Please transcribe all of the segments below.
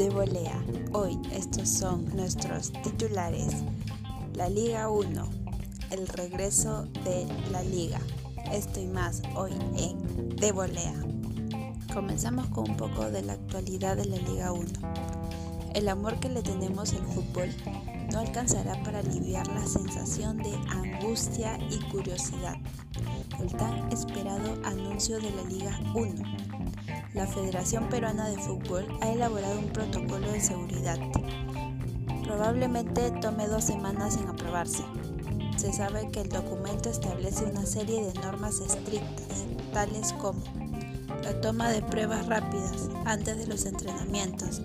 De Volea. Hoy estos son nuestros titulares. La Liga 1, el regreso de la Liga. Esto y más hoy en De Volea. Comenzamos con un poco de la actualidad de la Liga 1. El amor que le tenemos al fútbol no alcanzará para aliviar la sensación de angustia y curiosidad. El tan esperado anuncio de la Liga 1 la Federación Peruana de Fútbol ha elaborado un protocolo de seguridad. Probablemente tome dos semanas en aprobarse. Se sabe que el documento establece una serie de normas estrictas, tales como la toma de pruebas rápidas antes de los entrenamientos,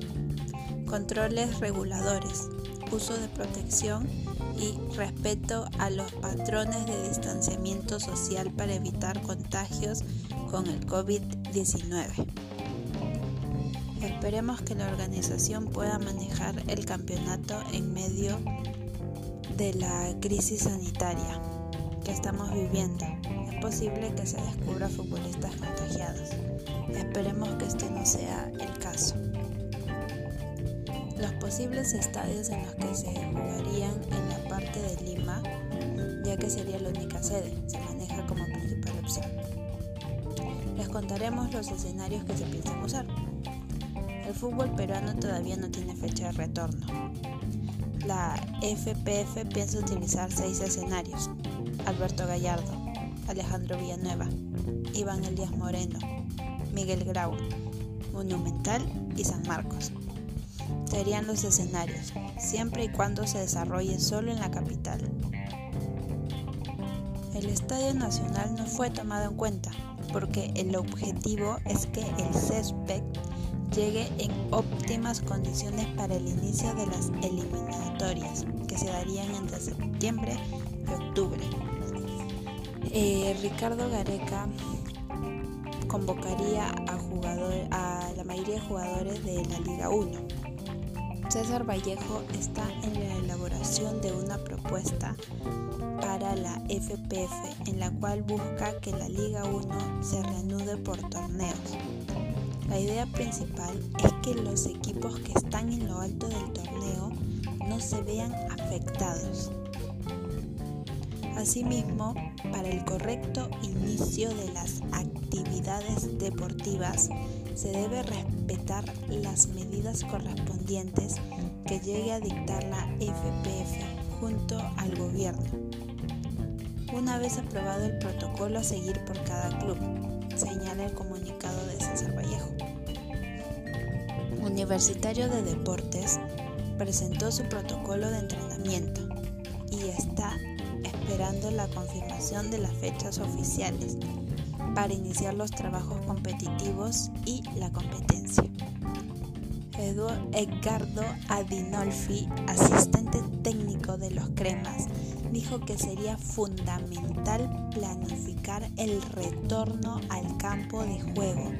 controles reguladores, uso de protección y respeto a los patrones de distanciamiento social para evitar contagios con el COVID-19. Esperemos que la organización pueda manejar el campeonato en medio de la crisis sanitaria que estamos viviendo. Es posible que se descubra futbolistas contagiados. Esperemos que este no sea el caso. Los posibles estadios en los que se jugarían en la parte de Lima, ya que sería la única sede, se maneja como principal opción. Les contaremos los escenarios que se piensan usar. El fútbol peruano todavía no tiene fecha de retorno. La FPF piensa utilizar seis escenarios. Alberto Gallardo, Alejandro Villanueva, Iván Elías Moreno, Miguel Grau, Monumental y San Marcos serían los escenarios, siempre y cuando se desarrolle solo en la capital. El Estadio Nacional no fue tomado en cuenta porque el objetivo es que el césped llegue en óptimas condiciones para el inicio de las eliminatorias que se darían entre septiembre y octubre. Eh, Ricardo Gareca convocaría a, a la mayoría de jugadores de la Liga 1 César Vallejo está en la elaboración de una propuesta para la FPF en la cual busca que la Liga 1 se reanude por torneos. La idea principal es que los equipos que están en lo alto del torneo no se vean afectados. Asimismo, para el correcto inicio de las actividades deportivas, se debe respetar las medidas correspondientes que llegue a dictar la FPF junto al gobierno. Una vez aprobado el protocolo a seguir por cada club, señala el comunicado de César Vallejo. Universitario de Deportes presentó su protocolo de entrenamiento y está esperando la confirmación de las fechas oficiales para iniciar los trabajos competitivos y la competencia. Edgardo Adinolfi, asistente técnico de los Cremas, dijo que sería fundamental planificar el retorno al campo de juego,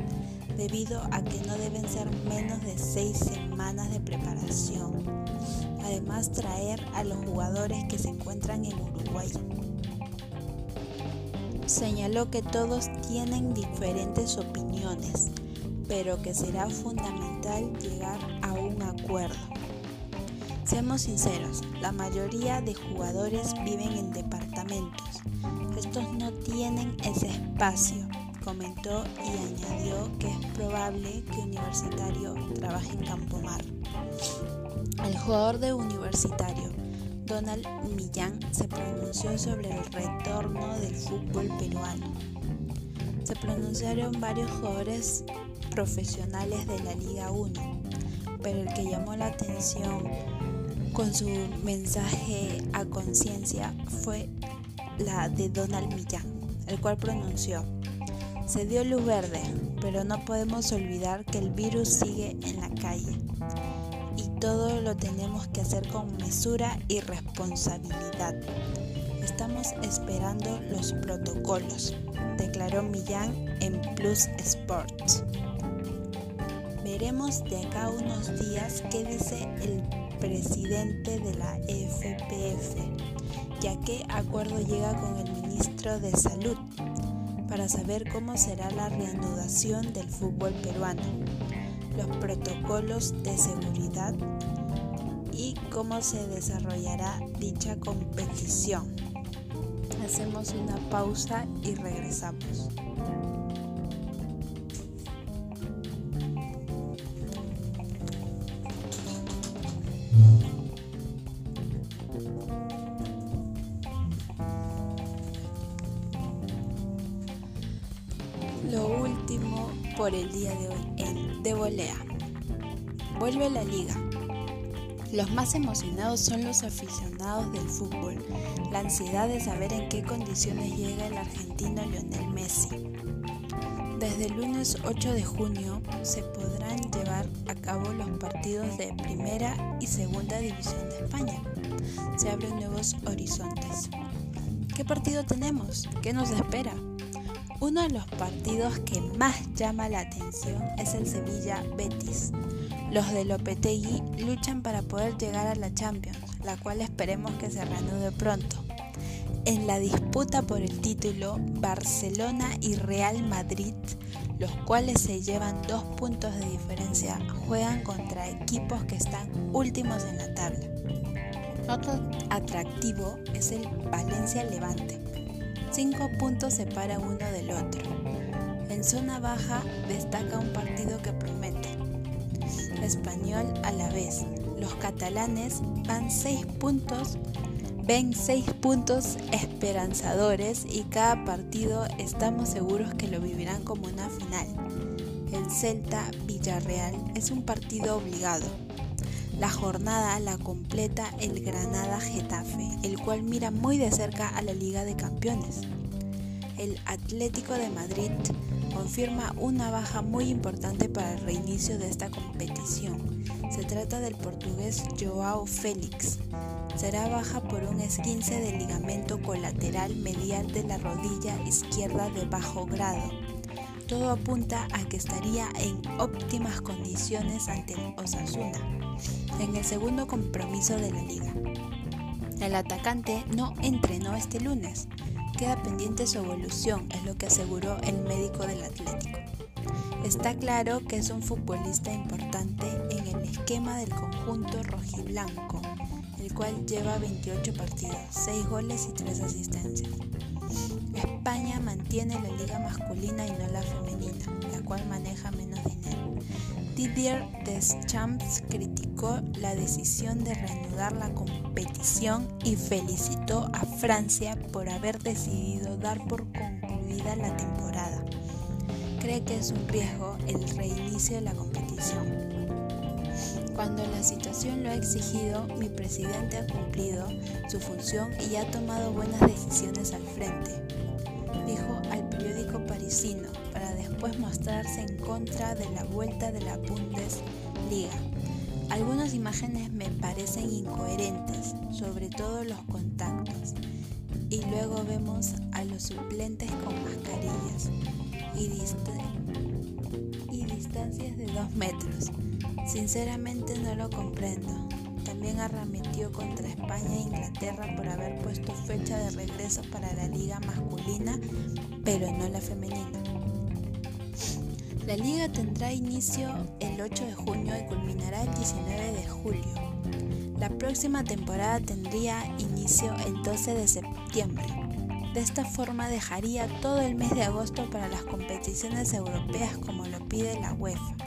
debido a que no deben ser menos de seis semanas de preparación. Además, traer a los jugadores que se encuentran en Uruguay señaló que todos tienen diferentes opiniones, pero que será fundamental llegar a un acuerdo. Seamos sinceros, la mayoría de jugadores viven en departamentos. Estos no tienen ese espacio, comentó y añadió que es probable que Universitario trabaje en Campomar. El jugador de Universitario Donald Millán se pronunció sobre el retorno del fútbol peruano. Se pronunciaron varios jugadores profesionales de la Liga 1, pero el que llamó la atención con su mensaje a conciencia fue la de Donald Millán, el cual pronunció, se dio luz verde, pero no podemos olvidar que el virus sigue en la calle todo lo tenemos que hacer con mesura y responsabilidad. Estamos esperando los protocolos, declaró Millán en Plus Sports. Veremos de acá unos días qué dice el presidente de la FPF, ya que acuerdo llega con el ministro de Salud para saber cómo será la reanudación del fútbol peruano, los protocolos de seguridad y cómo se desarrollará dicha competición. Hacemos una pausa y regresamos. Por el día de hoy en De Volea. Vuelve la liga. Los más emocionados son los aficionados del fútbol, la ansiedad de saber en qué condiciones llega el argentino Lionel Messi. Desde el lunes 8 de junio se podrán llevar a cabo los partidos de Primera y Segunda División de España. Se abren nuevos horizontes. ¿Qué partido tenemos? ¿Qué nos espera? Uno de los partidos que más llama la atención es el Sevilla Betis. Los de Lopetegui luchan para poder llegar a la Champions, la cual esperemos que se reanude pronto. En la disputa por el título, Barcelona y Real Madrid, los cuales se llevan dos puntos de diferencia, juegan contra equipos que están últimos en la tabla. Otro atractivo es el Valencia Levante Cinco puntos separan uno del otro. En zona baja destaca un partido que promete. Español a la vez. Los catalanes van seis puntos, ven seis puntos esperanzadores y cada partido estamos seguros que lo vivirán como una final. El Celta Villarreal es un partido obligado la jornada la completa el Granada Getafe, el cual mira muy de cerca a la Liga de Campeones. El Atlético de Madrid confirma una baja muy importante para el reinicio de esta competición. Se trata del portugués Joao Félix. Será baja por un esguince del ligamento colateral medial de la rodilla izquierda de bajo grado. Todo apunta a que estaría en óptimas condiciones ante Osasuna en el segundo compromiso de la liga. El atacante no entrenó este lunes. Queda pendiente su evolución, es lo que aseguró el médico del Atlético. Está claro que es un futbolista importante en el esquema del conjunto rojiblanco, el cual lleva 28 partidos, 6 goles y 3 asistencias. España mantiene la liga masculina y no la femenina, la cual maneja menos dinero. Didier Deschamps criticó la decisión de reanudar la competición y felicitó a Francia por haber decidido dar por concluida la temporada. Cree que es un riesgo el reinicio de la competición. Cuando la situación lo ha exigido, mi presidente ha cumplido su función y ha tomado buenas decisiones al frente, dijo al periódico parisino después mostrarse en contra de la vuelta de la Bundesliga. Algunas imágenes me parecen incoherentes, sobre todo los contactos. Y luego vemos a los suplentes con mascarillas y, distancias de 2 metros. Sinceramente no lo comprendo. También arremetió contra España e Inglaterra por haber puesto fecha de regreso para la liga masculina, pero no la femenina. La liga tendrá inicio el 8 de junio y culminará el 19 de julio. La próxima temporada tendría inicio el 12 de septiembre. De esta forma dejaría todo el mes de agosto para las competiciones europeas como lo pide la UEFA.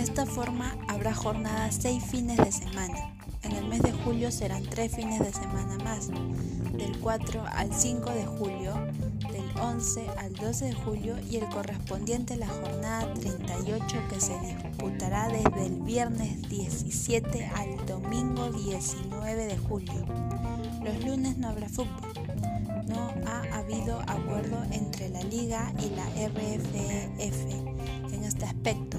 De esta forma habrá jornadas seis fines de semana. En el mes de julio serán tres fines de semana más, del 4 al 5 de julio, del 11 al 12 de julio y el correspondiente a la jornada 38 que se disputará desde el viernes 17 al domingo 19 de julio. Los lunes no habrá fútbol. No ha habido acuerdo entre la liga y la RFEF en este aspecto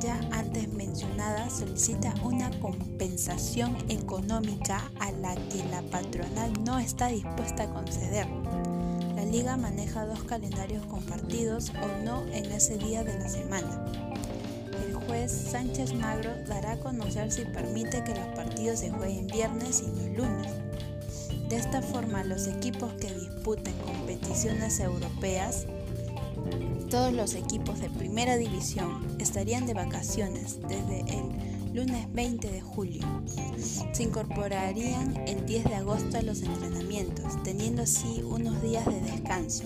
ya antes mencionada solicita una compensación económica a la que la patronal no está dispuesta a conceder. La liga maneja dos calendarios compartidos o no en ese día de la semana. El juez Sánchez Magro dará a conocer si permite que los partidos se jueguen viernes y no lunes. De esta forma, los equipos que disputen competiciones europeas, todos los equipos de primera división estarían de vacaciones desde el lunes 20 de julio. Se incorporarían el 10 de agosto a los entrenamientos, teniendo así unos días de descanso.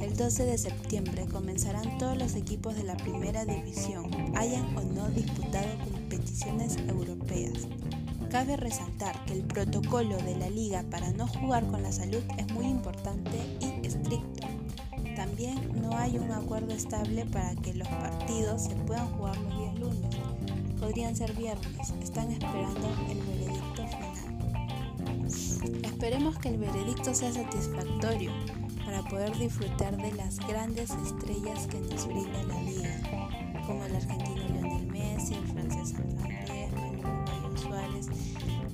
El 12 de septiembre comenzarán todos los equipos de la primera división, hayan o no disputado competiciones europeas. Cabe resaltar que el protocolo de la liga para no jugar con la salud es muy importante y estricto. También no hay un acuerdo estable para que los partidos se puedan jugar los días lunes. Podrían ser viernes. Están esperando el veredicto final. Esperemos que el veredicto sea satisfactorio para poder disfrutar de las grandes estrellas que nos brinda la liga, como el argentino Lionel Messi, el francés Andrés, el Suárez,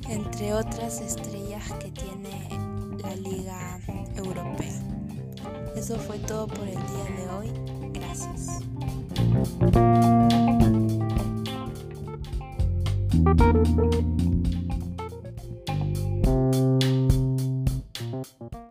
entre otras estrellas que tiene la liga europea. Eso fue todo por el día de hoy. Gracias.